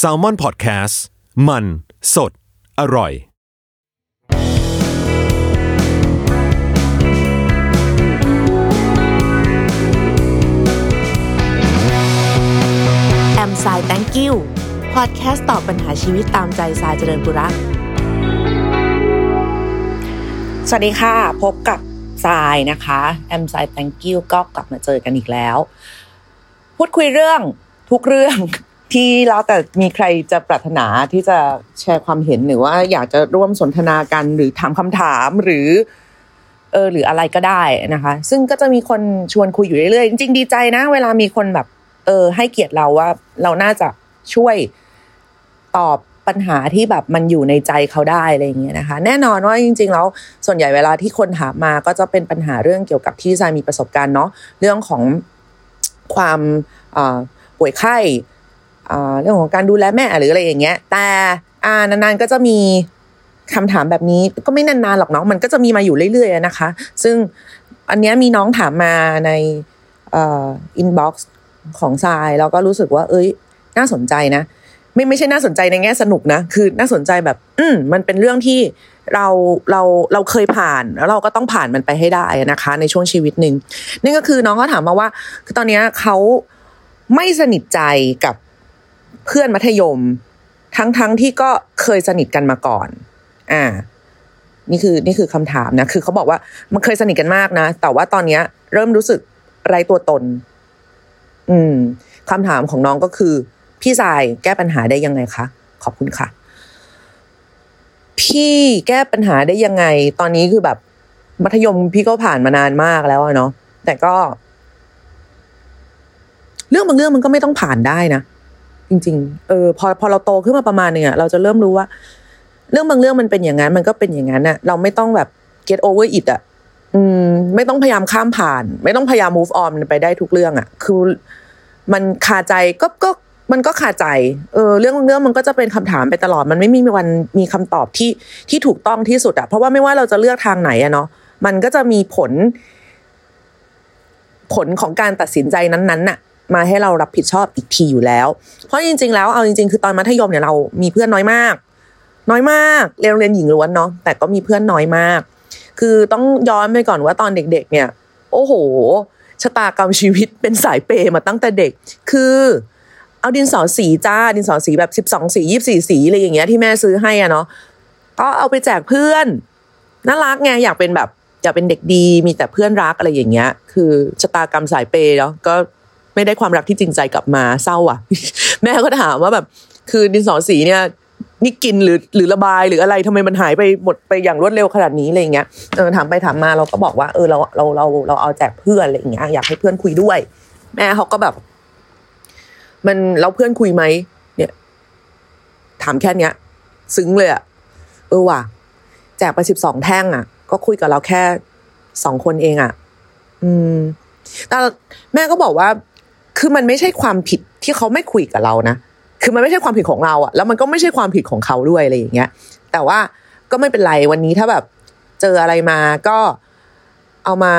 s a l ม o n PODCAST มัน สด อร่อย แอมไซแตงกิวพอดแคสต์ตอบปัญหาชีวิตตามใจสายเจริญบุรักสวัสดีค่ะ พบกับทรายนะคะ แอมไซแตงกิวก็กลับมาเจอกันอีกแล้ว พูดคุยเรื่อง ทุกเรื่องที่แล้วแต่มีใครจะปรารถนาที่จะแชร์ความเห็นหรือว่าอยากจะร่วมสนทนากันหรือถามคำถามหรือ เออหรืออะไรก็ได้นะคะ ซึ่งก็จะมีคนชวนคุยอยู่เรื่อยๆจริง ๆ ดีใจนะ เวลามีคนแบบ เออ ให้เกียรติเราว่า เราน่าจะช่วยตอบปัญหาที่แบบมันอยู่ในใจเขาได้อะไรอย่างเงี้ยนะคะ แน่นอนว่าจริง ๆ แล้วส่วนใหญ่เวลาที่คนถามมาก็จะเป็นปัญหาเรื่องเกี่ยวกับที่ทรายมีประสบการณ์เนาะเรื่องของความ ป่วยไข้เรื่องของการดูแลแม่หรืออะไรอย่างเงี้ย แต่อ่านานๆก็จะมีคำถามแบบนี้ก็ไม่นานๆหรอกเนาะมันก็จะมีมาอยู่เรื่อยๆนะคะ ซึ่งอันนี้มีน้องถามมาใน inbox ของทรายแล้วก็รู้สึกว่า เอ้ย น่าสนใจนะ ไม่ไม่ใช่น่าสนใจในแง่สนุกนะ คือน่าสนใจแบบ อืมมันเป็นเรื่องที่เราเราเราเคยผ่านแล้วเราก็ต้องผ่านมันไปให้ได้นะคะ ในช่วงชีวิตหนึ่งนี่ก็คือน้องเขาถามมาว่า คือตอนนี้เขา ไม่สนิทใจกับเพื่อนมัธยม ทั้งทั้งที่ก็เคยสนิทกันมาก่อน อ่า นี่คือนี่คือคำถามนะ คือเขาบอกว่ามันเคยสนิทกันมากนะ แต่ว่าตอนเนี้ย เริ่มรู้สึกไรตัวตน อืมคำถามของน้องก็คือ พี่สายแก้ปัญหาได้ยังไงคะ ขอบคุณค่ะ พี่แก้ปัญหาได้ยังไง ตอนนี้คือแบบมัธยมพี่ก็ผ่านมานานมากแล้วเนาะแต่ก็ เรื่องบางเรื่องมันก็ไม่ต้องผ่านได้นะจริง ๆ เออ พอพอเราโตขึ้นมาประมาณนึงอะเราจะเริ่มรู้ว่า เรื่องบางเรื่องมันเป็นอย่างนั้น มันก็เป็นอย่างนั้นอะเราไม่ต้องแบบ get over it อะอืม ไม่ต้องพยายามข้ามผ่าน ไม่ต้องพยายาม move on ไปได้ทุกเรื่องอะคือมันคาใจก็ก็มันก็คาใจ เออ เรื่องเรื่องมันก็จะเป็นคำถามไปตลอด มันไม่มีวันมีคำตอบที่ที่ถูกต้องที่สุดอะเพราะว่าไม่ว่าเราจะเลือกทางไหนอะเนาะ มันก็จะมีผล ผลของการตัดสินใจนั้นๆน่ะ มาให้เรารับผิดชอบอีกทีอยู่แล้ว เพราะจริง ๆ แล้วเอาจริง ๆ คือตอนมัธยมเนี่ยเรามีเพื่อนน้อยมาก น้อยมากเรียนโรงเรียนหญิงล้วนเนาะแต่ก็มีเพื่อนน้อยมาก คือต้องย้อนไปก่อนว่าตอนเด็ก ๆ เนี่ย โอ้โหชะตากรรมชีวิตเป็นสายเปมาตั้งแต่เด็ก คือเอาดินสอสีจ้าดินสอสีแบบสิบสองสียี่สี่สีอะไรอย่างเงี้ยที่แม่ซื้อให้อะเนาะก็เอาไปแจกเพื่อนน่ารักไงอยากเป็นแบบอยากเป็นเด็กดีมีแต่เพื่อนรักอะไรอย่างเงี้ย คือชะตากรรมสายเปย์เนาะก็ ไม่ได้ความรักที่จริงใจกลับมาเศร้าอะ แม่ก็ถามว่าแบบ คือดินสอสีเนี่ยนี่กินหรือหรือระบายหรืออะไรทำไมมันหายไปหมดไปอย่างรวดเร็วขนาดนี้อะไรเงี้ยเออถามไปถามมาเราก็บอกว่าเออเราเราเราเราเอาแจกเพื่อนอะไรเงี้ยอยากให้เพื่อนคุยด้วย แม่เขาก็แบบ มันเราเพื่อนคุยไหมเนี่ย ถามแค่เนี้ย ซึ้งเลยอะเออว่ะแจกไปสิบสองแท่งอะก็คุยกับเราแค่สองคนเองอะอืมแต่แม่ก็บอกว่า คือมันไม่ใช่ความผิดที่เขาไม่คุยกับเรานะ คือมันไม่ใช่ความผิดของเราอะแล้วมันก็ไม่ใช่ความผิดของเขาด้วยอะไรอย่างเงี้ย แต่ว่าก็ไม่เป็นไรวันนี้ถ้าแบบเจออะไรมาก็เอามา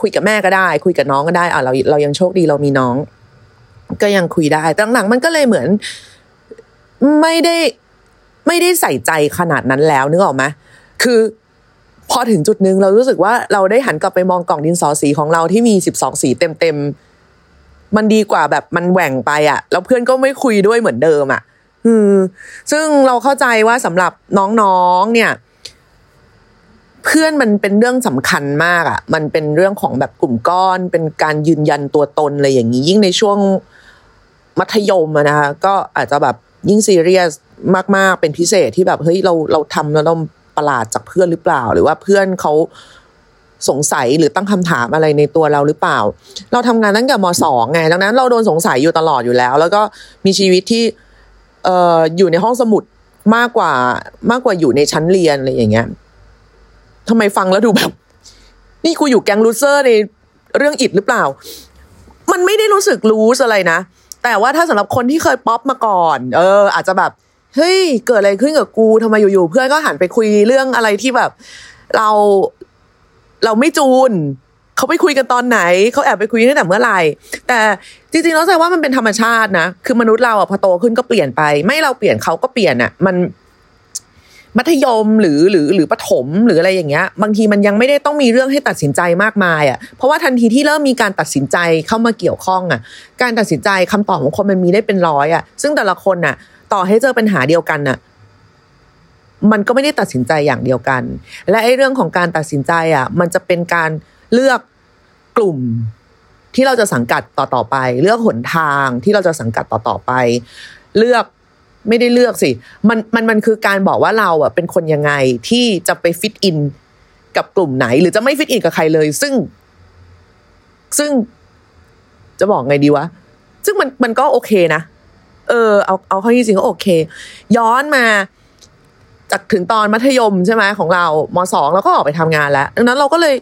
คุยกับแม่ก็ได้ คุยกับน้องก็ได้อะเราเรายังโชคดีเรามีน้อง ก็ยังคุยได้แต่หลังมันก็เลยเหมือน ไม่ได้ไม่ได้ใส่ใจขนาดนั้นแล้วนึกออกไหมคือพอถึงจุดหนึ่งเรารู้สึกว่าเราได้หันกลับไปมองกล่องดินสอสีของเราที่มีสิบสองสีเต็มเต็ม มันดีกว่าแบบมันแหว่งไปอะแล้วเพื่อนก็ไม่คุยด้วยเหมือนเดิมอะอืมซึ่งเราเข้าใจว่าสำหรับน้องๆเนี่ย เพื่อนมันเป็นเรื่องสำคัญมากอะมันเป็นเรื่องของแบบกลุ่มก้อน เป็นการยืนยันตัวตนอะไรอย่างนี้ ยิ่งในช่วงมัธยมนะคะก็อาจจะแบบยิ่งซีเรียสมากๆเป็นพิเศษที่แบบเฮ้ยเราเราทำแล้วเราประหลาดจากเพื่อนหรือเปล่า หรือว่าเพื่อนเขา สงสัยหรือตั้งคำถามอะไรในตัวเราหรือเปล่า เราทำงานตั้งแต่มสองไงดังนั้นเราโดนสงสัยอยู่ตลอดอยู่แล้ว แล้วก็มีชีวิตที่เอ่ออยู่ในห้องสมุดมากกว่ามากกว่าอยู่ในชั้นเรียนอะไรอย่างเงี้ยทำไมฟังแล้วดูแบบ นี่กูอยู่แก๊งลูเซอร์ในเรื่องอิดหรือเปล่า มันไม่ได้รู้สึกรู้อะไรนะ แต่ว่าถ้าสำหรับคนที่เคยป๊อปมาก่อน เออ อาจจะแบบเฮ้ยเกิดอะไรขึ้นกับกูทำไมอยู่ๆเพื่อนก็หันไปคุยเรื่องอะไรที่แบบ เรา เราไม่จูนเขาไปคุยกันตอนไหน เขาแอบไปคุยตั้งแต่เมื่อไหร่ แต่จริงๆแล้วแสดงว่ามันเป็นธรรมชาตินะ คือมนุษย์เราอะพอโตขึ้นก็เปลี่ยนไป ไม่เราเปลี่ยนเขาก็เปลี่ยนอะมันมัธยมหรือหรือหรือประถมหรืออะไรอย่างเงี้ย บางทีมันยังไม่ได้ต้องมีเรื่องให้ตัดสินใจมากมายอะเพราะว่าทันทีที่เริ่มมีการตัดสินใจเข้ามาเกี่ยวข้องอะ การตัดสินใจคำตอบของคนมันมีได้เป็นร้อยอะซึ่งแต่ละคนอะ ต่อให้เจอปัญหาเดียวกันอะ มันก็ไม่ได้ตัดสินใจอย่างเดียวกัน และไอ้เรื่องของการตัดสินใจอะ มันจะเป็นการเลือกกลุ่มที่เราจะสังกัดต่อต่อไป เลือกหนทางที่เราจะสังกัดต่อต่อไป เลือกไม่ได้เลือกสิ มันมันมันคือการบอกว่าเราอะเป็นคนยังไงที่จะไปฟิตอินกับกลุ่มไหน หรือจะไม่ฟิตอินกับใครเลย ซึ่ง ซึ่งจะบอกไงดีวะ ซึ่งมันมันก็โอเคนะ เออเอาเอาข้าจริงก็โอเค ย้อนมา จากถึงตอนมัธยมใช่ไหมของเรามสองเราก็ออกไปทำงานแล้วดังนั้นเราก็เลย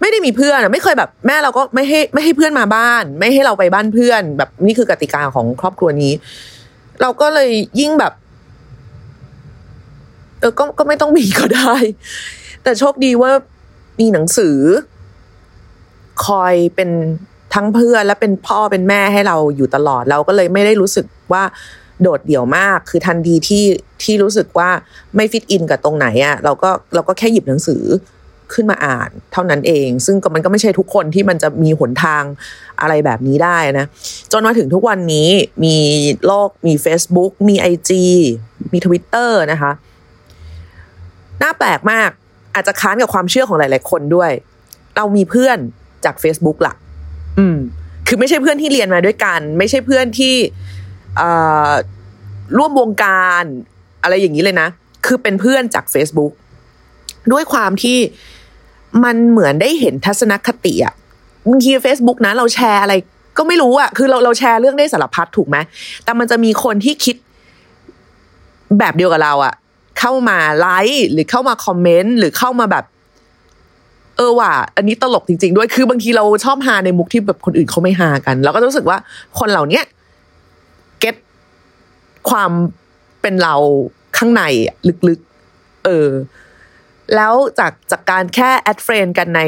ไม่ได้มีเพื่อนไม่เคยแบบแม่เราก็ไม่ให้ไม่ให้เพื่อนมาบ้าน ไม่ให้เราไปบ้านเพื่อน แบบนี่คือกติกาของครอบครัวนี้ เราก็เลยยิ่งแบบ เออก็ก็ไม่ต้องมีก็ได้ แต่โชคดีว่ามีหนังสือ คอยเป็นทั้งเพื่อนและเป็นพ่อเป็นแม่ให้เราอยู่ตลอด เราก็เลยไม่ได้รู้สึกว่า โดดเดี่ยวมาก คือทันทีที่ที่รู้สึกว่าไม่ฟิตอินกับตรงไหนอะ่ะเราก็เราก็แค่หยิบหนังสือขึ้นมาอ่านเท่านั้นเอง ซึ่งก็มันก็ไม่ใช่ทุกคนที่มันจะมีหนทางอะไรแบบนี้ได้นะ จนมาถึงทุกวันนี้มีโลกมี Facebook มี IG มี Twitter นะคะ น่าแปลกมากอาจจะค้านกับความเชื่อของหลาย ๆ คนด้วย เรามีเพื่อนจาก Facebook ล่ะ อืม คือไม่ใช่เพื่อนที่เรียนมาด้วยกัน ไม่ใช่เพื่อนที่ ร่วมวงการอะไรอย่างนี้เลยนะ คือเป็นเพื่อนจาก Facebook ด้วยความที่มันเหมือนได้เห็นทัศนคติอะบางที Facebook นะ เราแชร์อะไรก็ไม่รู้อะคือเราเราแชร์เรื่องได้สารพัดถูกไหมแต่มันจะมีคนที่คิดแบบเดียวกับเราอะเข้ามาไลค์หรือเข้ามาคอมเมนต์หรือเข้ามาแบบ เออว่ะอันนี้ตลกจริง ๆ ด้วยคือบางทีเราชอบฮาในมุกที่แบบคนอื่นเขาไม่ฮากันเราก็รู้สึกว่าคนเหล่านี้ get ความเป็นเราข้างในลึกๆ เออ แล้วจากจากการแค่ add friend กันใน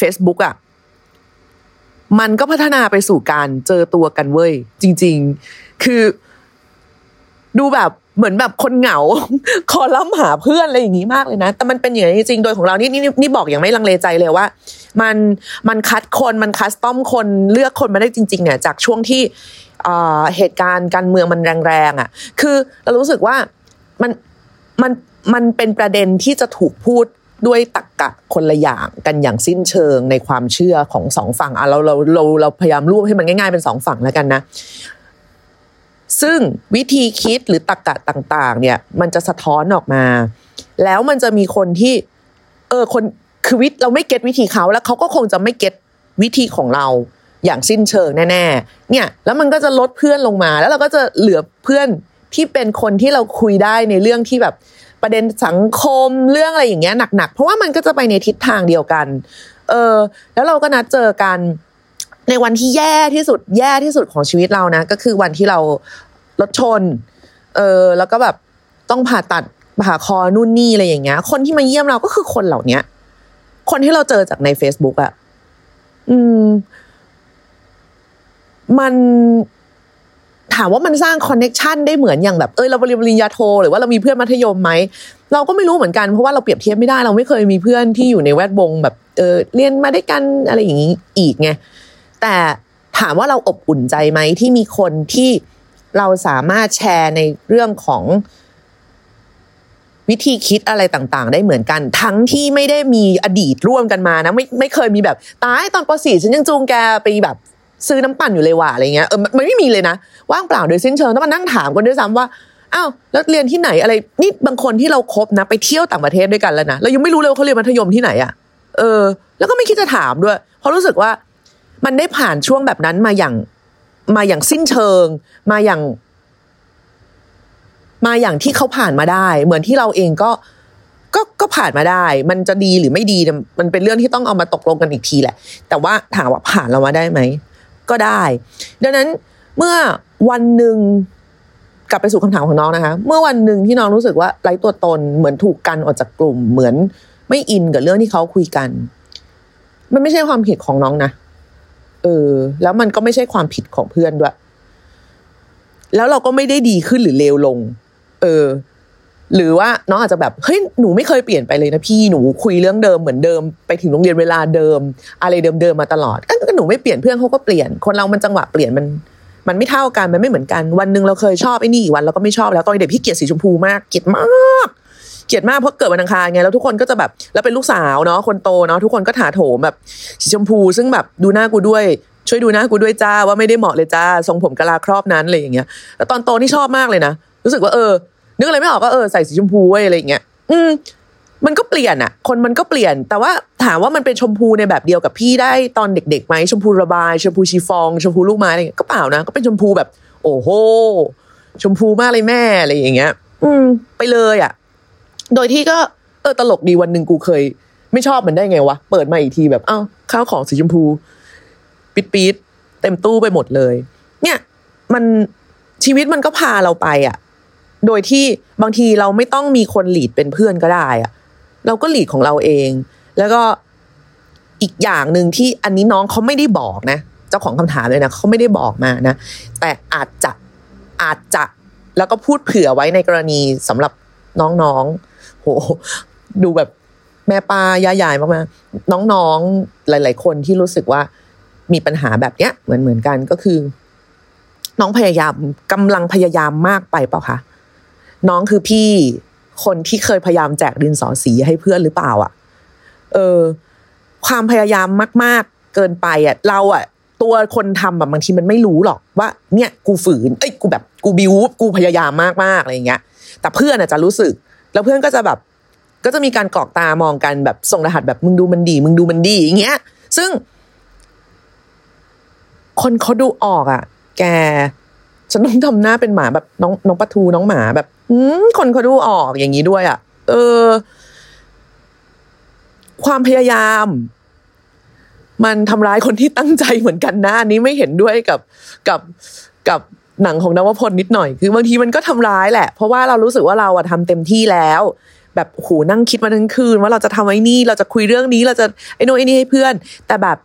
Facebook อะ่ะมันก็พัฒนาไปสู่การเจอตัวกันเว้ย จริง ๆ คือ ดูแบบเหมือนแบบคนเหงา คอลัมหาเพื่อนอะไรอย่างนี้มากเลยนะ แต่มันเป็นอย่างนี้จริงๆโดยของเรานี่นี่นี่บอกอย่างไม่ลังเลใจเลยว่า มันมันคัดคนมันคัสตอมคนเลือกคนมาได้จริง ๆ เนี่ย จากช่วงที่ เหตุการณ์การเมืองมันแรงๆอะ คือเรารู้สึกว่ามันมันมันเป็นประเด็นที่จะถูกพูดด้วยตักกะคนละอย่างกันอย่างสิ้นเชิงในความเชื่อของสองฝั่งอะเราเราเราเราพยายามรวบให้มันง่ายๆเป็นสองฝั่งแล้วกันนะ ซึ่งวิธีคิดหรือตักกะต่าง ๆ เนี่ย มันจะสะท้อนออกมา แล้วมันจะมีคนที่ เออคนคือวิเราไม่เก็ตวิธีเขาแล้วเขาก็คงจะไม่เก็ตวิธีของเรา อย่างสิ้นเชิงแน่ๆเนี่ยแล้วมันก็จะลดเพื่อนลงมา แล้วเราก็จะเหลือเพื่อนที่เป็นคนที่เราคุยได้ในเรื่องที่แบบประเด็นสังคมเรื่องอะไรอย่างเงี้ยหนักๆ เพราะว่ามันก็จะไปในทิศทางเดียวกัน เออ แล้วเราก็นัดเจอกันในวันที่แย่ที่สุดแย่ที่สุดของชีวิตเรานะ ก็คือวันที่เรารถชน เออ แล้วก็แบบต้องผ่าตัดผ่าคอนู่นนี่อะไรอย่างเงี้ย คนที่มาเยี่ยมเราก็คือคนเหล่านี้คนที่เราเจอจากใน Facebook อะอืม มันถามว่ามันสร้าง connection ได้เหมือนอย่างแบบเออเราเรียนปริญญาโทหรือว่าเรามีเพื่อนมัธยมไหมเราก็ไม่รู้เหมือนกันเพราะว่าเราเปรียบเทียบไม่ได้เราไม่เคยมีเพื่อนที่อยู่ในแวดวงแบบเออเรียนมาด้วยกันอะไรอย่างนี้อีกไงแต่ถามว่าเราอบอุ่นใจไหมที่มีคนที่เราสามารถแชร์ในเรื่องของวิธีคิดอะไรต่างๆ ได้เหมือนกัน ทั้งที่ไม่ได้มีอดีตร่วมกันมานะไม่ไม่เคยมีแบบตายตอนป .4 ฉันยังจูงแกไปแบบ ซื้อน้ำปั่นอยู่เลยว่ะอะไรเงี้ยเออมันไม่มีเลยนะว่างเปล่าโดยสิ้นเชิงต้องมานั่งถามกันด้วยซ้ำว่าอ้าวแล้วเรียนที่ไหนอะไรนี่บางคนที่เราครบนะ ไปเที่ยวต่างประเทศด้วยกันแล้วนะเรายังไม่รู้เลยว่าเขาเรียนมัธยมที่ไหนอะ่ะ เออ แล้วก็ไม่คิดจะถามด้วย เพราะรู้สึกว่ามันได้ผ่านช่วงแบบนั้นมาอย่างมาอย่างสิ้นเชิง มาอย่าง มาอย่างที่เขาผ่านมาได้ เหมือนที่เราเองก็ก็ก็ผ่านมาได้ มันจะดีหรือไม่ดี มันเป็นเรื่องที่ต้องเอามาตกลงกันอีกทีแหละ แต่ว่าถามว่าผ่านเรามาได้ไหม ก็ได้ ดังนั้นเมื่อวันหนึ่งกลับไปสู่คำถามของน้องนะคะ เมื่อวันหนึ่งที่น้องรู้สึกว่าไร้ตัวตนเหมือนถูกกันออกจากกลุ่ม เหมือนไม่อินกับเรื่องที่เขาคุยกัน มันไม่ใช่ความผิดของน้องนะเออ แล้วมันก็ไม่ใช่ความผิดของเพื่อนด้วย แล้วเราก็ไม่ได้ดีขึ้นหรือเลวลง เออ หรือว่าน้องอาจจะแบบเฮ้ยหนูไม่เคยเปลี่ยนไปเลยนะพี่หนูคุยเรื่องเดิมเหมือนเดิมไปถึงโรงเรียนเวลาเดิม อะไรเดิมๆมาตลอดก็หนูไม่เปลี่ยนเพื่อนเขาก็เปลี่ยนคนเรามันจังหวะเปลี่ยนมันมันไม่เท่ากันมันไม่เหมือนกันวันหนึ่งเราเคยชอบไอ้นี่อีกวันเราก็ไม่ชอบแล้วตอนเด็กพี่เกลียดสีชมพูมากเกลียดมากเกลียดมากเพราะเกิดวันอังคารไงแล้วทุกคนก็จะแบบแล้วเป็นลูกสาวเนาะคนโตเนาะทุกคนก็ถาโถมแบบสีชมพู ซึ่งแบบดูหน้ากูด้วยช่วยดูหน้ากูด้วยจ้าว่าไม่ได้เหมาะเลยจ้าทรงผมกะลาครอบนั้นอะไรอย่างเงี้ยแล้วตอนโตนี่ชอบมากเลยนะรู้สึกว่าเออ นึกอะไรไม่ออกก็เออใส่สีชมพูไว้อะไรอย่างเงี้ยอืมมันก็เปลี่ยนอะคนมันก็เปลี่ยน แต่ว่าถามว่ามันเป็นชมพูในแบบเดียวกับพี่ได้ตอนเด็กๆไหมชมพูระบายชมพูชีฟอง ชมพูลูกไม้อะไรเงี้ยก็เปล่านะ ก็เป็นชมพูแบบ โอ้โหชมพูมากเลยแม่อะไรอย่างเงี้ย อืม ไปเลยอะโดยที่ก็เออตลกดีวันหนึ่งกูเคย ไม่ชอบมันได้ไงวะเปิดมาอีกทีแบบอ้าวข้าวของสีชมพูปิดปีดเต็มตู้ไปหมดเลย เนี่ย มันชีวิตมันก็พาเราไปอะ โดยที่บางทีเราไม่ต้องมีคนหลีดเป็นเพื่อนก็ได้อะเราก็หลีดของเราเอง แล้วก็อีกอย่างหนึ่งที่อันนี้น้องเขาไม่ได้บอกนะ เจ้าของคำถามเลยนะเขาไม่ได้บอกมานะ แต่อาจจะอาจจะแล้วก็พูดเผื่อไว้ในกรณีสำหรับน้องๆโหดูแบบแม่ป้ายายายมากๆน้องๆหลาย ๆ คนที่รู้สึกว่ามีปัญหาแบบเนี้ยเหมือนเหมือนกันก็คือ น้องพยายามกำลังพยายามมากไปเปล่าคะ น้องคือพี่คนที่เคยพยายามแจกดินสอสีให้เพื่อนหรือเปล่า อะ เออ ความพยายามมาก ๆ เกินไปอะ เราอะ ตัวคนทำแบบบางทีมันไม่รู้หรอกว่า เนี่ย กูฝืน เอ้ยกูแบบกูบิวกูพยายามมากๆอะไรอย่างเงี้ย แต่เพื่อนอะจะรู้สึก แล้วเพื่อนก็จะแบบ ก็จะมีการกรอกตามองกันแบบส่งรหัสแบบมึงดูมันดี มึงดูมันดีอย่างเงี้ย ซึ่ง คนเขาดูออกอะ แกฉันต้องทำหน้าเป็นหมาแบบน้องน้องปลาทูน้องหมาแบบ คนเขาดูออกอย่างนี้ด้วยอะ่ะ เออ ความพยายาม มันทำร้ายคนที่ตั้งใจเหมือนกันนะอันนี้ไม่เห็นด้วยกับกับกับหนังของนวพลนิดหน่อย คือบางทีมันก็ทำร้ายแหละ เพราะว่าเรารู้สึกว่าเราอะทำเต็มที่แล้ว แบบโหนั่งคิดมาทั้งคืน ว่าเราจะทำไอ้นี่ เราจะคุยเรื่องนี้เราจะไอ้โน่นไอ้นี่ให้เพื่อน แต่แบบ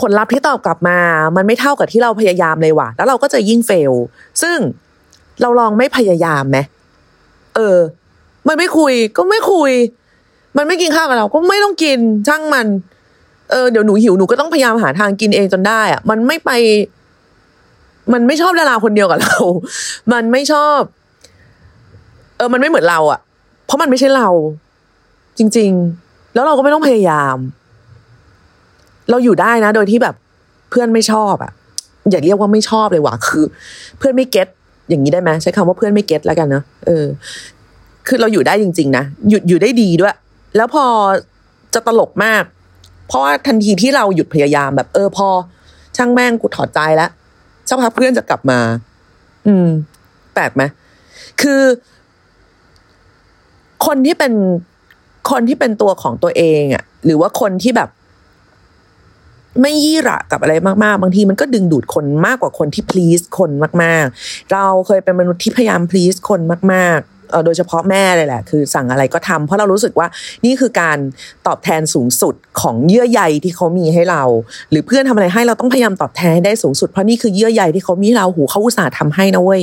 ผลลัพธ์ที่ตอบกลับมา มันไม่เท่ากับที่เราพยายามเลยว่ะ แล้วเราก็จะยิ่งเฟล ซึ่ง เราลองไม่พยายามไหมเออ มันไม่คุยก็ไม่คุย มันไม่กินข้าวกับเราก็ไม่ต้องกินช่างมัน เออเดี๋ยวหนูหิวหนูก็ต้องพยายามหาทางกินเองจนได้อะมันไม่ไป มันไม่ชอบดาราคนเดียวกับเรา มันไม่ชอบ เออ มันไม่เหมือนเราอะเพราะมันไม่ใช่เรา จริง ๆ แล้วเราก็ไม่ต้องพยายาม เราอยู่ได้นะ โดยที่แบบ เพื่อนไม่ชอบอะอย่าเรียกว่าไม่ชอบเลยว่ะคือ เพื่อนไม่เก็ต อย่างนี้ได้ไหมใช้คำว่าเพื่อนไม่เก็ตแล้วกันเนาะเออ คือเราอยู่ได้จริง ๆ นะหยุดอยู่ได้ดีด้วย แล้วพอจะตลกมาก เพราะว่าทันทีที่เราหยุดพยายามแบบ เออพอ ช่างแม่งกูถอดใจแล้วสักพักเพื่อนจะกลับมา อืม แปลกไหมคือ คนที่เป็นคนที่เป็นตัวของตัวเองอะ่ะ หรือว่าคนที่แบบ ไม่ยี่ระกับอะไรมากๆ บางทีมันก็ดึงดูดคนมากกว่าคนที่ please คนมากๆ เราเคยเป็นมนุษย์ที่พยายาม please คนมากๆ โดยเฉพาะแม่เลยแหละ คือสั่งอะไรก็ทำเพราะเรารู้สึกว่านี่คือการตอบแทนสูงสุดของเยื่อใยที่เขามีให้เรา หรือเพื่อนทำอะไรให้เราต้องพยายามตอบแทนให้ได้สูงสุดเพราะนี่คือเยื่อใยที่เขามีเราหูเขาอุตส่าห์ทำให้นะเว้ย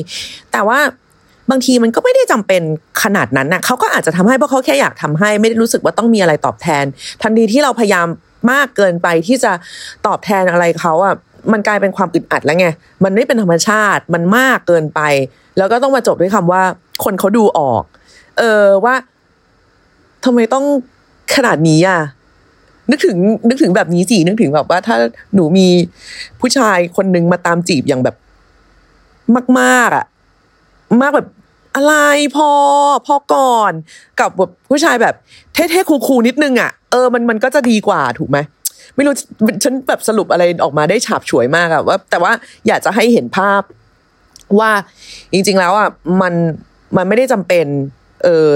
แต่ว่าบางทีมันก็ไม่ได้จำเป็นขนาดนั้นนะเขาก็อาจจะทำให้เพราะเขาแค่อยากทำให้ ไม่ได้รู้สึกว่าต้องมีอะไรตอบแทน ทันทีที่เราพยายาม มากเกินไปที่จะตอบแทนอะไรเขาอะมันกลายเป็นความอึดอัดแล้วไง มันไม่เป็นธรรมชาติ มันมากเกินไป แล้วก็ต้องมาจบด้วยคำว่า คนเขาดูออก เออว่าทำไมต้องขนาดนี้อะ นึกถึง นึกถึงแบบนี้สินึกถึงแบบว่าถ้าหนูมีผู้ชายคนนึงมาตามจีบอย่างแบบ มาก ๆ อะ มากแบบอะไรพอพอก่อน กับแบบผู้ชายแบบเท่ๆคูลๆนิดนึงอะ เออมันมันก็จะดีกว่าถูกไหมไม่รู้ฉันแบบสรุปอะไรออกมาได้ฉาบฉวยมากอะว่า แต่ว่าอยากจะให้เห็นภาพว่าจริง ๆ แล้วอะมันมันไม่ได้จำเป็น เออ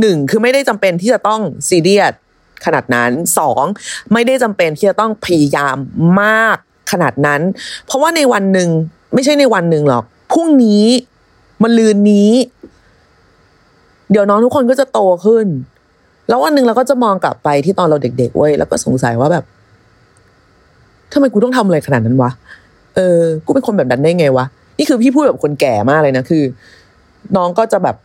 หนึ่งคือไม่ได้จำเป็นที่จะต้องซีเรียสขนาดนั้นสองไม่ได้จำเป็นที่จะต้องพยายามมากขนาดนั้น เพราะว่าในวันหนึ่งไม่ใช่ในวันหนึ่งหรอกพรุ่งนี้มันลืนนี้ เดี๋ยวน้องทุกคนก็จะโตขึ้น แล้ววันหนึ่งเราก็จะมองกลับไปที่ตอนเราเด็กๆเว้ยแล้วก็สงสัยว่าแบบทำไมกูต้องทำอะไรขนาดนั้นวะเออ กูเป็นคนแบบนั้นได้ไงวะนี่คือพี่พูดแบบคนแก่มากเลยนะคือ น้องก็จะแบบ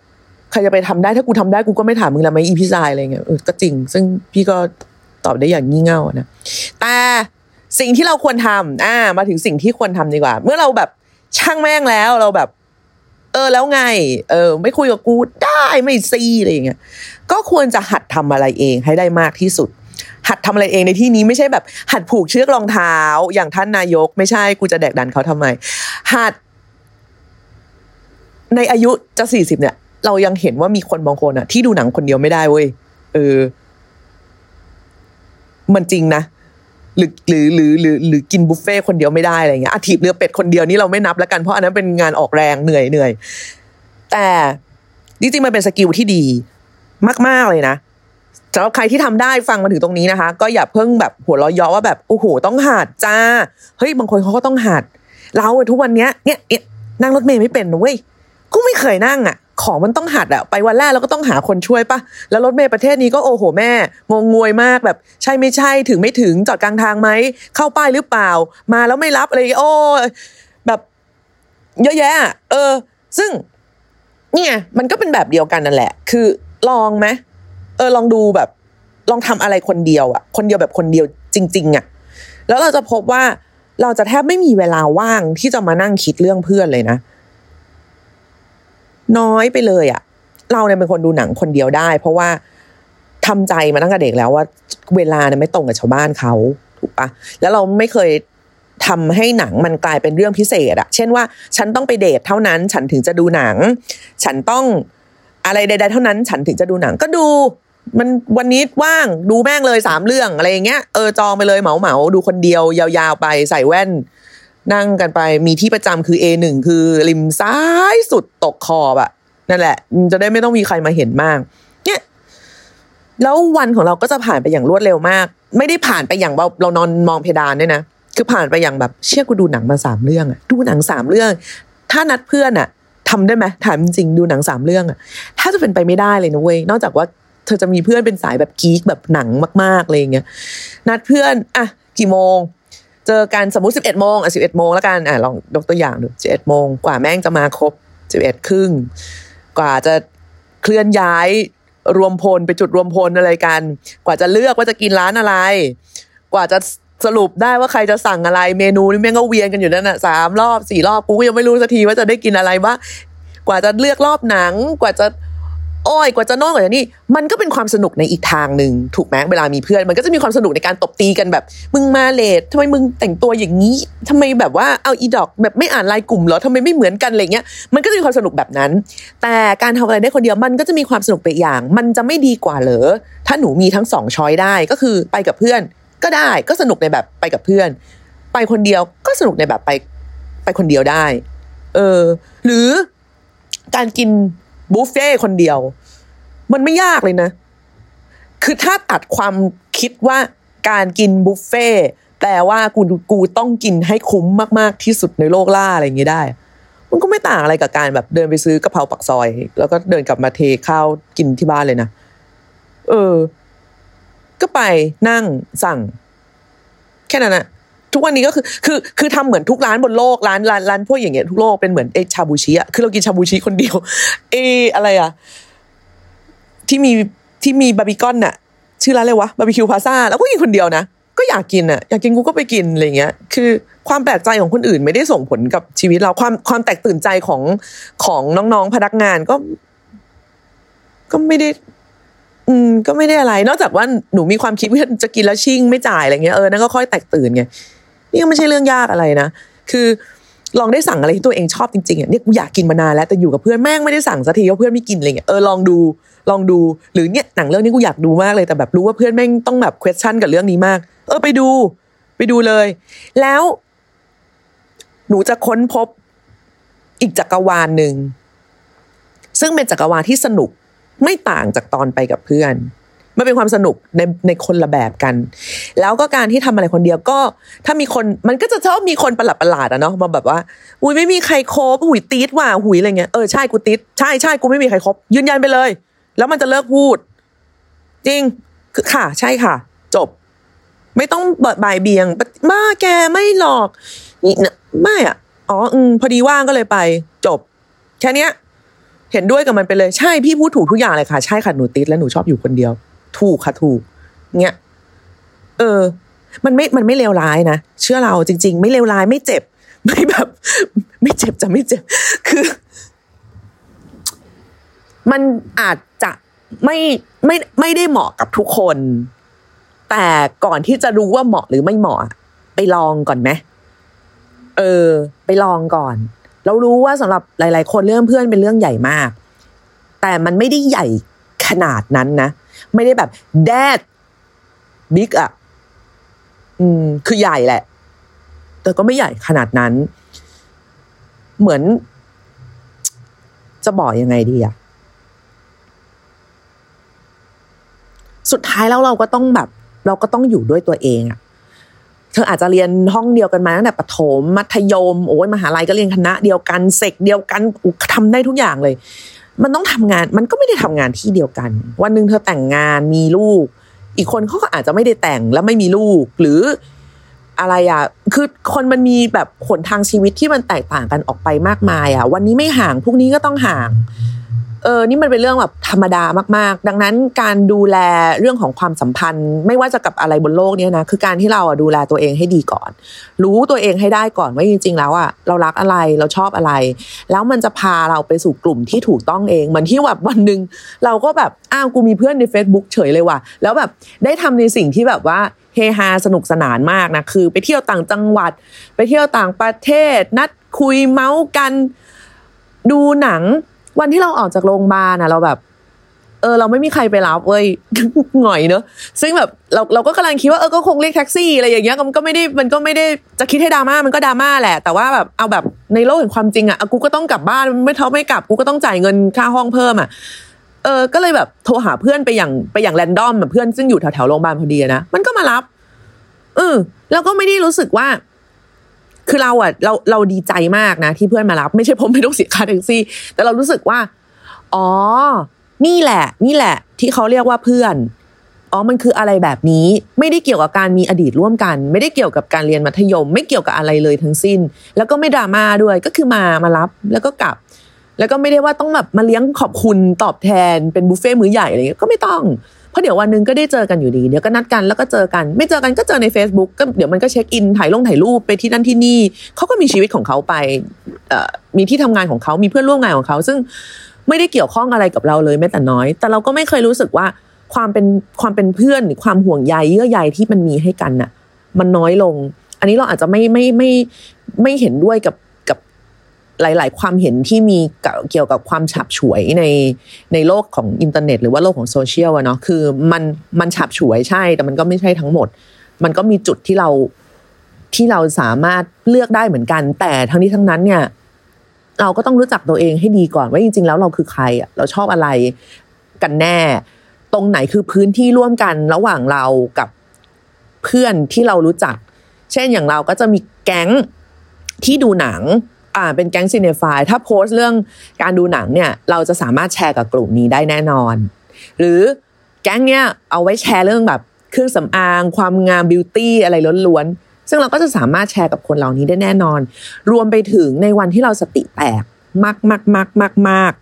ใครจะไปทำได้ถ้ากูทำได้กูก็ไม่ถามมึงแล้วไหมอีพี่ชายอะไรเงี้ยเออก็จริง ซึ่งพี่ก็ตอบได้อย่างงี่เง่านะแต่สิ่งที่เราควรทำอ่า มาถึงสิ่งที่ควรทำดีกว่า เมื่อเราแบบช่างแม่งแล้วเราแบบ ออแล้วไง เออ ไม่คุยกับกูได้ไม่ซีอะไรอย่างเงี้ยก็ควรจะหัดทำอะไรเองให้ได้มากที่สุด หัดทำอะไรเองในที่นี้ไม่ใช่แบบ หัดผูกเชือกรองเท้า อย่างท่านนายก ไม่ใช่กูจะแดกดันเขาทำไม หัด ในอายุจะสี่สิบเนี่ย เรายังเห็นว่ามีคนบางคนอะที่ดูหนังคนเดียวไม่ได้เว้ยเออ มันจริงนะ หรือหรือหรือหรือหรือกินบุฟเฟ่ต์คนเดียวไม่ได้อะไรเงี้ยอะถีบเรือเป็ดคนเดียวนี่เราไม่นับแล้วกันเพราะอันนั้นเป็นงานออกแรงเหนื่อยเหนื่อยแต่จริงๆมันเป็น skill ที่ดีมาก ๆ เลยนะสำหรับใครที่ทำได้ฟังมาถึงตรงนี้นะคะ ก็อย่าเพิ่งแบบหัวเราะเยาะว่าแบบโอ้โหต้องหัดจ้าเฮ้ยบางคนเขาก็ต้องหัดเราทุกวันเนี้ยเนี่ยเนี่ยนั่งรถเมย์ไม่เป็นเว้ยกูไม่เคยนั่งอะ ของมันต้องหัดอะไปวันแรกเราก็ต้องหาคนช่วยปะแล้วรถเมย์ประเทศนี้ก็โอ้โหแม่งงงวยมากแบบ ใช่ไม่ใช่ถึงไม่ถึงจอดกลางทางไหมเข้าป้ายหรือเปล่า มาแล้วไม่รับอะไรโอ้แบบเยอะแยะอะเออ ซึ่ง เนี่ย มันก็เป็นแบบเดียวกันนั่นแหละ คือลองไหมเออลองดูแบบ ลองทำอะไรคนเดียวอะคนเดียวแบบคนเดียวจริง ๆอะแล้วเราจะพบว่าเราจะแทบไม่มีเวลาว่างที่จะมานั่งคิดเรื่องเพื่อนเลยนะ น้อยไปเลยอะเราเนี่ยเป็นคนดูหนังคนเดียวได้ เพราะว่าทำใจมาตั้งแต่เด็กแล้วว่าเวลาเนี่ยไม่ตรงกับชาวบ้านเขาถูกปะแล้วเราไม่เคยทำให้หนังมันกลายเป็นเรื่องพิเศษอะเช่นว่า ฉันต้องไปเดทเท่านั้น ฉันถึงจะดูหนัง ฉันต้องอะไรใด ๆ เท่านั้น ฉันถึงจะดูหนังก็ดู มันวันนี้ว่างดูแม่งเลยสามเรื่องอะไรอย่างเงี้ยเออจองไปเลยเหมาเหมาดูคนเดียวยาวๆไปใส่แว่น นั่งกันไปมีที่ประจำคือ A1 คือริมซ้ายสุดตกขอบอะนั่นแหละ จะได้ไม่ต้องมีใครมาเห็นมาก เนี่ยแล้ววันของเราก็จะผ่านไปอย่างรวดเร็วมาก ไม่ได้ผ่านไปอย่างเราเรานอนมองเพดานด้วยนะคือผ่านไปอย่างแบบเชื่อกูดูหนังมาสามเรื่องอะดูหนังสามเรื่อง ถ้านัดเพื่อนอะทำได้ไหมถามจริงดูหนังสามเรื่องอะถ้าจะเป็นไปไม่ได้เลยนะเว้ยนอกจากว่าเธอจะมีเพื่อนเป็นสายแบบกีกแบบหนังมากๆอะไรอย่างเงี้ยนัดเพื่อนอะกี่โมง เจอกันสมมติสิบเอ็ดโมงอะสิบเอ็ดโมงแล้วกันอะลองยกตัวอย่างดูสิบเอ็ดโมงกว่าแม่งจะมาครบสิบเอ็ดครึ่งกว่าจะเคลื่อนย้ายรวมพลไปจุดรวมพลอะไรกัน กว่าจะเลือกว่าจะกินร้านอะไร กว่าจะสรุปได้ว่าใครจะสั่งอะไรเมนูนี่แม่งก็เวียนกันอยู่นั่นน่ะสามรอบสี่รอบกูก็ยังไม่รู้สักทีว่าจะได้กินอะไรบ้างกว่าจะเลือกรอบหนัง กว่าจะ โอ้ยกว่าจะโน่นกว่าจะนี่มันก็เป็นความสนุกในอีกทางหนึ่งถูกไหมเวลามีเพื่อน มันก็จะมีความสนุกในการตบตีกันแบบ มึงมาเลททำไมมึงแต่งตัวอย่างนี้ทำไมแบบว่าเอาอีดอกแบบไม่อ่านไลน์กลุ่มเหรอทำไมไม่เหมือนกันอะไรเงี้ยมันก็จะมีความสนุกแบบนั้น แต่การทำอะไรได้คนเดียวมันก็จะมีความสนุกไปอย่าง มันจะไม่ดีกว่าเหรอถ้าหนูมีทั้งสองช้อยได้ก็คือไปกับเพื่อนก็ได้ก็สนุกในแบบไปกับเพื่อน ไปคนเดียวก็สนุกในแบบไปไปคนเดียวได้ เออ หรือการกิน บุฟเฟ่ต์คนเดียว มันไม่ยากเลยนะ คือถ้าตัดความคิดว่าการกินบุฟเฟ่ต์แปลว่ากูกูต้องกินให้คุ้มมาก ๆ ที่สุดในโลกล่าอะไรอย่างเงี้ได้ มันก็ไม่ต่างอะไรกับการแบบเดินไปซื้อกะเพราปักซอย แล้วก็เดินกลับมาเทข้าวกินที่บ้านเลยนะเออ ก็ไปนั่งสั่ง แค่นั้นอะ ทุกวันนี้ก็คือคือคือทำเหมือนทุกร้านบนโลกร้านร้านร้านพวกอย่างเงี้ยทุกโลกเป็นเหมือนเออชาบูชิอะคือเรากินชาบูชิคนเดียวเออะไรอะที่มีที่มีบาร์บีกอนน่ะ ชื่อร้านอะไรวะบาร์บีคิวพลาซ่าแล้วก็กินคนเดียวนะก็อยากกินอะอยากกินกูก็ไปกินอะไรเงี้ย คือความแปลกใจของคนอื่นไม่ได้ส่งผลกับชีวิตเราความความแตกตื่นใจของของน้องๆพนักงานก็ ก็ไม่ได้ อืม ก็ไม่ได้อะไร นอกจากว่าหนูมีความคิดว่าจะกินแล้วชิ่งไม่จ่ายอะไรเงี้ยเออนั่นก็ค่อยแตกตื่นไง นี่ก็ไม่ใช่เรื่องยากอะไรนะ คือลองได้สั่งอะไรที่ตัวเองชอบจริงๆอะเนี่ยกูอยากกินมานานแล้วแต่อยู่กับเพื่อนแม่งไม่ได้สั่งสักทีเพราะเพื่อนไม่กินอะไรเงี้ยเออลองดูลองดูหรือเนี่ยหนังเรื่องนี้กูอยากดูมากเลยแต่แบบรู้ว่าเพื่อนแม่งต้องแบบ question กับเรื่องนี้มาก เออไปดู ไปดูเลย แล้ว หนูจะค้นพบอีกจักรวาลหนึ่งซึ่งเป็นจักรวาลที่สนุกไม่ต่างจากตอนไปกับเพื่อน มันเป็นความสนุกในในคนละแบบกัน แล้วก็การที่ทำอะไรคนเดียวก็ ถ้ามีคนมันก็จะชอบมีคนประหลาดประหลาดอะเนาะมาแบบว่าอุ้ยไม่มีใครคบหุยตีดว่ะหุยอะไรเงี้ยเออใช่กูตีดใช่ใช่กูไม่มีใครคบยืนยันไปเลย แล้วมันจะเลิกพูด จริงคือค่ะ ใช่ค่ะ จบ ไม่ต้องเบิดบ่ายเบียงบ้าแกไม่หลอกนี่นะไม่อะอ๋ออืมพอดีว่างก็เลยไป จบ แค่เนี้ย เห็นด้วยกับมันไปเลยใช่พี่พูดถูกทุกอย่างเลยค่ะ ใช่ค่ะหนูติดและหนูชอบอยู่คนเดียว ถูกค่ะถูกเงี้ยเออ มันไม่มันไม่เลวร้ายนะเชื่อเราจริง ๆ ไม่เลวร้ายไม่เจ็บ ไม่แบบ ไม่เจ็บจะไม่เจ็บ คือ มันอาจจะไม่ไม่ไม่ได้เหมาะกับทุกคน แต่ก่อนที่จะรู้ว่าเหมาะหรือไม่เหมาะ ไปลองก่อนไหมเออ ไปลองก่อน เรารู้ว่าสำหรับหลาย ๆ คนเรื่องเพื่อนเป็นเรื่องใหญ่มาก แต่มันไม่ได้ใหญ่ขนาดนั้นนะ ไม่ได้แบบแดดบิ๊กอะอืม คือใหญ่แหละ แต่ก็ไม่ใหญ่ขนาดนั้น เหมือน จะบอกยังไงดีอะสุดท้ายแล้วเราก็ต้องแบบ เราก็ต้องอยู่ด้วยตัวเองอะเธออาจจะเรียนห้องเดียวกันมาตั้งแต่ประถมมัธยม โอ้ยมหาลัยก็เรียนคณะ เดียวกันเสกเดียวกันทำได้ทุกอย่างเลย มันต้องทำงานมันก็ไม่ได้ทำงานที่เดียวกัน วันหนึ่งเธอแต่งงานมีลูก อีกคนเขาก็อาจจะไม่ได้แต่งแล้วไม่มีลูก หรืออะไรอะ คือคนมันมีแบบขนทางชีวิตที่มันแตกต่างกันออกไปมากมายอะ วันนี้ไม่ห่างพรุ่งนี้ก็ต้องห่าง เออนี่มันเป็นเรื่องแบบธรรมดามากๆ ดังนั้นการดูแลเรื่องของความสัมพันธ์ ไม่ว่าจะกับอะไรบนโลกเนี้นะคือการที่เราอะดูแลตัวเองให้ดีก่อน รู้ตัวเองให้ได้ก่อนว่าจริง ๆ แล้วอะเรารักอะไรเราชอบอะไร แล้วมันจะพาเราไปสู่กลุ่มที่ถูกต้องเองเหมือนที่แบบวันหนึ่งเราก็แบบอ้าวกูมีเพื่อนใน Facebook เฉยเลยว่ะแล้วแบบได้ทำในสิ่งที่แบบว่าเฮฮาสนุกสนานมากนะคือ ไปเที่ยวต่างจังหวัด ไปเที่ยวต่างประเทศ นัดคุยเมาส์กัน ดูหนัง วันที่เราออกจากโรงพยาบาลนะเราแบบ เออ เราไม่มีใครไปรับเว้ยหน่อยเนอะซึ่งแบบเราเราก็กำลังคิดว่าเออก็คงเรียกแท็กซี่อะไรอย่างเงี้ยมันก็ไม่ได้มันก็ไม่ได้จะคิดให้ดราม่ามันก็ดราม่าแหละ แต่ว่าแบบเอาแบบในโลกแห่งความจริงอะกูก็ต้องกลับบ้านไม่เท่าไม่กลับกูก็ต้องจ่ายเงินค่าห้องเพิ่มอะเออ ก็เลยแบบโทรหาเพื่อนไปอย่างไปอย่างแรนดอมแบบเพื่อนซึ่งอยู่แถวแถวโรงพยาบาลพอดีนะมันก็มารับเออแล้วก็ไม่ได้รู้สึกว่า คือเราอะเราเราดีใจมากนะ ที่เพื่อนมารับ ไม่ใช่ผมไม่ต้องเสียค่าแท็กซี่ แต่เรารู้สึกว่า อ๋อ นี่แหละ นี่แหละ ที่เขาเรียกว่าเพื่อนอ๋อ มันคืออะไรแบบนี้ ไม่ได้เกี่ยวกับการมีอดีตร่วมกัน ไม่ได้เกี่ยวกับการเรียนมัธยม ไม่เกี่ยวกับอะไรเลยทั้งสิ้น แล้วก็ไม่ดราม่าด้วย ก็คือมา มารับ แล้วก็กลับ แล้วก็ไม่ได้ว่าต้องแบบมาเลี้ยงขอบคุณตอบแทน เป็นบุฟเฟ่มื้อใหญ่อะไรเงี้ย ก็ไม่ต้อง เพราะเดี๋ยววันหนึงก็ได้เจอกันอยู่ดีเดี๋ยวก็นัดกันแล้วก็เจอกัน ไม่เจอกันก็เจอใน Facebook ก็เดี๋ยวมันก็เช็คอินถ่ายลงถ่ายรูปไปที่นั่นที่นี่เขาก็มีชีวิตของเขาไปมีที่ทำงานของเขามีเพื่อนร่วมงานของเขา ซึ่งไม่ได้เกี่ยวข้องอะไรกับเราเลยแม้แต่น้อย แต่เราก็ไม่เคยรู้สึกว่าความเป็นความเป็นเพื่อนหรือความห่วงใยเยื่อใยที่มันมีให้กันน่ะ มันน้อยลง อันนี้เราอาจจะไม่ไม่ไม่ไม่เห็นด้วยกับ หลาย ๆ ความเห็นที่มีเกี่ยวกับความฉับฉวยในในโลกของอินเทอร์เน็ต หรือว่าโลกของโซเชียลอะเนาะคือมันมันฉับฉวยใช่ แต่มันก็ไม่ใช่ทั้งหมด มันก็มีจุดที่เราที่เราสามารถเลือกได้เหมือนกัน แต่ทั้งนี้ทั้งนั้นเนี่ย เราก็ต้องรู้จักตัวเองให้ดีก่อนว่าจริง ๆ แล้วเราคือใครอะเราชอบอะไรกันแน่ ตรงไหนคือพื้นที่ร่วมกันระหว่างเรากับเพื่อนที่เรารู้จัก เช่นอย่างเราก็จะมีแก๊งที่ดูหนัง อ่าเป็นแก๊งซีเนฟายถ้าโพสต์เรื่องการดูหนังเนี่ยเราจะสามารถแชร์กับกลุ่มนี้ได้แน่นอน หรือแก๊งเนี้ยเอาไว้แชร์เรื่องแบบเครื่องสำอาง ความงามบิวตี้อะไรล้วนๆซึ่งเราก็จะสามารถแชร์กับคนเหล่านี้ได้แน่นอน รวมไปถึงในวันที่เราสติแตกมากมากมากมากมาก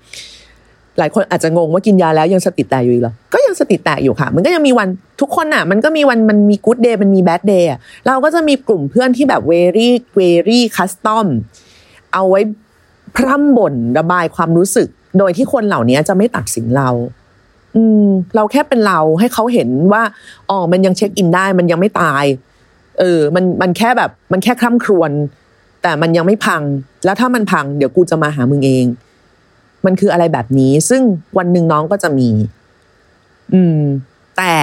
หลายคนอาจจะงงว่ากินยาแล้วยังสติแตกอยู่หรอ ก็ยังสติแตกอยู่ค่ะ มันก็ยังมีวันทุกคนอะ มันก็มีวันมันมีกู๊ดเดย์มันมี bad day เราก็จะมีกลุ่มเพื่อนที่แบบ very very custom เอาไว้พร่ำบ่นระบายความรู้สึก โดยที่คนเหล่านี้จะไม่ตัดสินเรา อืม เราแค่เป็นเราให้เขาเห็นว่าอ๋อมันยังเช็คอินได้ มันยังไม่ตาย เออ มันมันแค่แบบ มันแค่คร่ำครวญแต่มันยังไม่พัง แล้วถ้ามันพัง เดี๋ยวกูจะมาหามึงเอง มันคืออะไรแบบนี้ ซึ่งวันหนึ่งน้องก็จะมี อืม แต่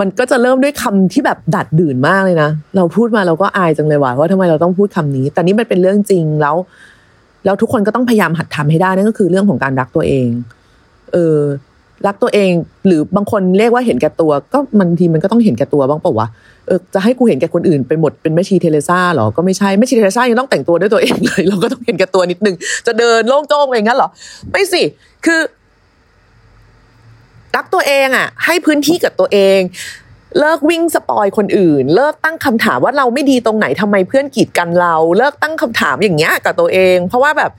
มันก็จะเริ่มด้วยคำที่แบบดัดดื่นมากเลยนะ เราพูดมาเราก็อายจังเลยว่ะว่าทำไมเราต้องพูดคำนี้ แต่นี่มันเป็นเรื่องจริงแล้ว แล้วทุกคนก็ต้องพยายามหัดทำให้ได้นั่นก็คือเรื่องของการรักตัวเอง เออ รักตัวเอง หรือบางคนเรียกว่าเห็นแก่ตัว ก็บางทีมันก็ต้องเห็นแก่ตัวบ้างเปล่าวะเออจะให้กูเห็นแก่คนอื่นไปหมดเป็นแม่ชีเทเลซ่าหรอก็ไม่ใช่แม่ชีเทเลซ่ายังต้องแต่งตัวด้วยตัวเองเลย เราก็ต้องเห็นแก่ตัวนิดนึงจะเดินโล่งโจ้งอะไรอย่างนั้นหรอไม่สิคือ รักตัวเองอะ ให้พื้นที่กับตัวเอง เลิกวิ่งสปอยคนอื่น เลิกตั้งคำถามว่าเราไม่ดีตรงไหนทำไมเพื่อนกีดกันเรา เลิกตั้งคำถามอย่างเงี้ยกับตัวเอง เพราะว่าแบบ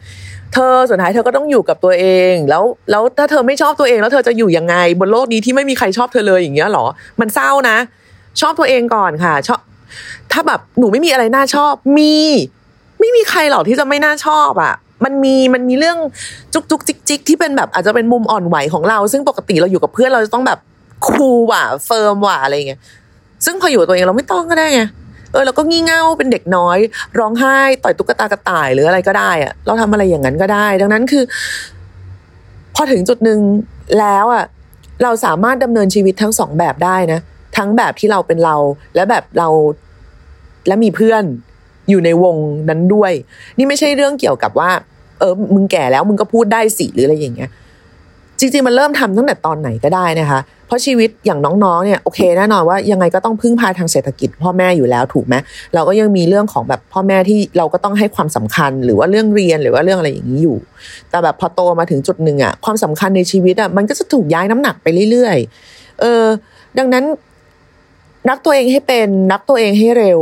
เธอสุดท้ายเธอก็ต้องอยู่กับตัวเอง แล้วแล้วถ้าเธอไม่ชอบตัวเองแล้วเธอจะอยู่ยังไง บนโลกนี้ที่ไม่มีใครชอบเธอเลยอย่างเงี้ยหรอ มันเศร้านะ ชอบตัวเองก่อนค่ะ ชอบ ถ้าแบบหนูไม่มีอะไรน่าชอบ มี ไม่มีใครหรอกที่จะไม่น่าชอบอะ มันมีมันมีเรื่องจุกจุกจิกจิกที่เป็นแบบอาจจะเป็นมุมอ่อนไหวของเรา ซึ่งปกติเราอยู่กับเพื่อนเราจะต้องแบบ cool ว่ะ firm ว่ะอะไรเงี้ยซึ่งพออยู่ตัวเองเราไม่ต้องก็ได้ไงเออเราก็งี่เง่าเป็นเด็กน้อย ร้องไห้ต่อยตุ๊กตากระต่ายหรืออะไรก็ได้อะเราทำอะไรอย่างนั้นก็ได้ ดังนั้นคือ พอถึงจุดหนึ่งแล้วอะเราสามารถดำเนินชีวิตทั้งสองแบบได้นะ ทั้งแบบที่เราเป็นเรา และแบบเราและมีเพื่อนอยู่ในวงนั้นด้วย นี่ไม่ใช่เรื่องเกี่ยวกับว่า เออมึงแก่แล้วมึงก็พูดได้สิหรืออะไรอย่างเงี้ยจริงๆมันเริ่มทำตั้งแต่ตอนไหนก็ได้นะคะ เพราะชีวิตอย่างน้องๆเนี่ยโอเคแน่นอนว่ายังไงก็ต้องพึ่งพาทางเศรษฐกิจ พ่อแม่อยู่แล้วถูกไหมเราก็ยังมีเรื่องของแบบพ่อแม่ที่เราก็ต้องให้ความสำคัญหรือว่าเรื่องเรียนหรือว่าเรื่องอะไรอย่างนี้อยู่ แต่แบบพอโตมาถึงจุดหนึ่งอะความสำคัญในชีวิตอะมันก็จะถูกย้ายน้ำหนักไปเรื่อยๆเออดังนั้นรักตัวเองให้เป็นรักตัวเองให้เร็ว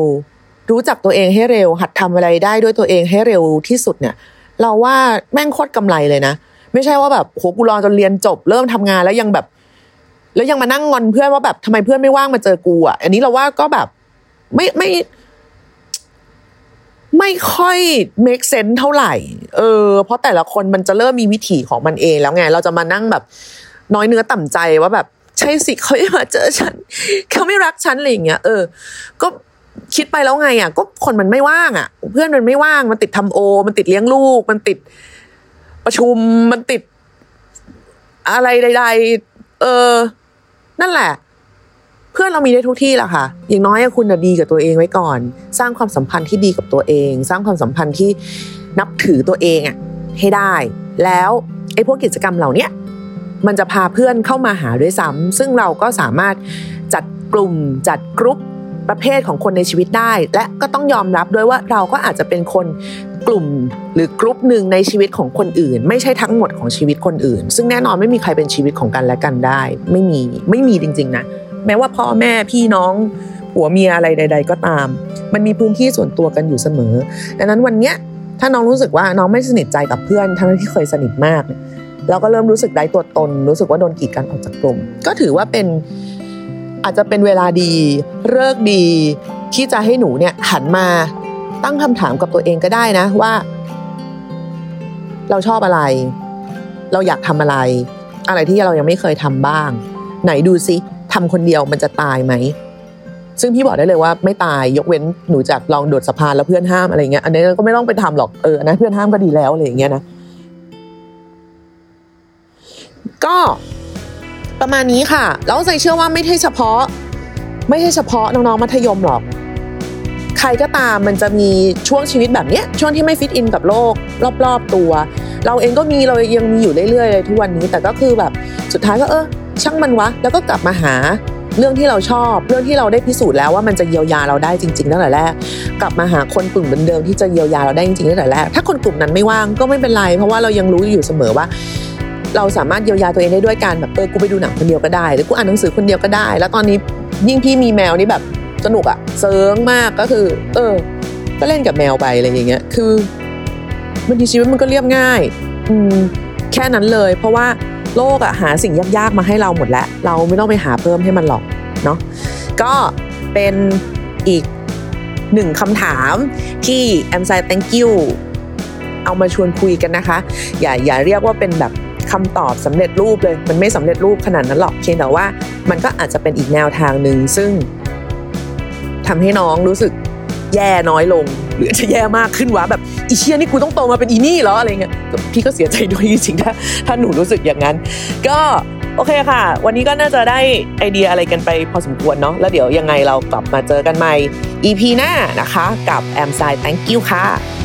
รู้จักตัวเองให้เร็ว หัดทำอะไรได้ด้วยตัวเองให้เร็วที่สุดเนี่ย เราว่าแม่งโคตรกำไรเลยนะไม่ใช่ว่าแบบโหกูรอจนเรียนจบเริ่มทำงานแล้วยังแบบ แล้วยังมานั่งงอนเพื่อนว่าแบบทำไมเพื่อนไม่ว่างมาเจอกูอะอันนี้เราว่าก็แบบ ไม่ไม่ ไม่ค่อย make sense เท่าไหร่ เออ เพราะแต่ละคนมันจะเริ่มมีวิถีของมันเองแล้วไง เราจะมานั่งแบบ น้อยเนื้อต่ำใจว่าแบบ ใช่สิเขาไม่มาเจอฉันเขาไม่รักฉันอะไรอย่างเงี้ยเออ ก็ คิดไปแล้วไงอะ ก็คนมันไม่ว่างอะ เพื่อนมันไม่ว่างมันติดทำโอ มันติดเลี้ยงลูก มันติดประชุมมันติดอะไรใด ๆ เออ นั่นแหละ เพื่อนเรามีได้ทุกที่แหละค่ะ อย่างน้อยคุณน่ะดีกับตัวเองไว้ก่อน สร้างความสัมพันธ์ที่ดีกับตัวเอง สร้างความสัมพันธ์ที่นับถือตัวเองอะ ให้ได้ แล้วไอ้พวกกิจกรรมเหล่านี้มันจะพาเพื่อนเข้ามาหาด้วยซ้ำซึ่งเราก็สามารถจัดกลุ่มจัดกรุ๊ป ประเภทของคนในชีวิตได้ และก็ต้องยอมรับด้วยว่าเราก็อาจจะเป็นคนกลุ่มหรือกรุ๊ปหนึ่งในชีวิตของคนอื่น ไม่ใช่ทั้งหมดของชีวิตคนอื่น ซึ่งแน่นอนไม่มีใครเป็นชีวิตของกันและกันได้ ไม่มีไม่มีจริง ๆ นะ แม้ว่าพ่อแม่พี่น้องผัวเมียอะไรใด ๆ ก็ตาม มันมีพื้นที่ส่วนตัวกันอยู่เสมอดังนั้นวันเนี้ยถ้าน้องรู้สึกว่าน้องไม่สนิทใจกับเพื่อนทั้งที่เคยสนิทมากเราก็เริ่มรู้สึกได้ตัวตน รู้สึกว่าโดนกีดกันออกจากกลุ่ม ก็ถือว่าเป็น อาจจะเป็นเวลาดีเลิกดี ที่จะให้หนูเนี่ยหันมาตั้งคำถามกับตัวเองก็ได้นะว่า เราชอบอะไร เราอยากทำอะไร อะไรที่เรายังไม่เคยทำบ้าง ไหนดูซิทำคนเดียวมันจะตายไหมซึ่งพี่บอกได้เลยว่าไม่ตายยกเว้นหนูจากลองโดดสะพานแล้วเพื่อนห้ามอะไรเงี้ยอันนี้ก็ไม่ต้องไปทำหรอกเออนนั้นเพื่อนห้ามก็ดีแล้วอะไรอย่างเงี้ยนะก็ ประมาณนี้ค่ะ แล้วใจเชื่อว่าไม่ใช่เฉพาะ ไม่ใช่เฉพาะน้องๆมัธยมหรอก ใครก็ตามมันจะมีช่วงชีวิตแบบเนี้ยช่วงที่ไม่ฟิตอินกับโลก รอบๆตัว เราเองก็มีเรายังมีอยู่เรื่อยๆเลยทุกวันนี้ แต่ก็คือแบบสุดท้ายก็เออช่างมันวะ แล้วก็กลับมาหาเรื่องที่เราชอบ เรื่องที่เราได้พิสูจน์แล้วว่ามันจะเยียวยาเราได้จริงๆตั้งแต่แรก กลับมาหาคนกลุ่มเดิมๆที่จะเยียวยาเราได้จริงๆตั้งแต่แรกถ้าคนกลุ่มนั้นไม่ว่างก็ไม่เป็นไร เพราะว่าเรายังรู้อยู่เสมอว่า เราสามารถเยียวยาตัวเองได้ด้วยการแบบเออกูไปดูหนังคนเดียวก็ได้ หรือกูอ่านหนังสือคนเดียวก็ได้ แล้วตอนนี้ยิ่งพี่มีแมวนี่แบบสนุกอะเซิร์งมากก็คือ เออ ก็เล่นกับแมวไปอะไรอย่างเงี้ย คือบางทีชีวิตมันก็เรียบง่าย อืมแค่นั้นเลย เพราะว่าโลกอะหาสิ่งยากๆมาให้เราหมดแล้ว เราไม่ต้องไปหาเพิ่มให้มันหรอกเนาะก็เป็นอีกหนึ่งคำถามที่แอมไซ thank you เอามาชวนคุยกันนะคะ อย่าอย่าเรียกว่าเป็นแบบ คำตอบสำเร็จรูปเลย มันไม่สำเร็จรูปขนาดนั้นหรอกเพียงแต่ว่ามันก็อาจจะเป็นอีกแนวทางหนึ่งซึ่งทำให้น้องรู้สึกแย่น้อยลง หรือจะแย่มากขึ้นวะแบบอีเชียนี่กูต้องโตมาเป็นอีนี่เหรออะไรเงี้ยพี่ก็เสียใจด้วยจริงๆถ้าถ้าหนูรู้สึกอย่างนั้น ก็โอเคค่ะ วันนี้ก็น่าจะได้ไอเดียอะไรกันไปพอสมควรเนาะแล้วเดี๋ยวยังไงเรากลับมาเจอกันใหม่ EP หน้านะคะ กับแอมไซ thank you ค่ะ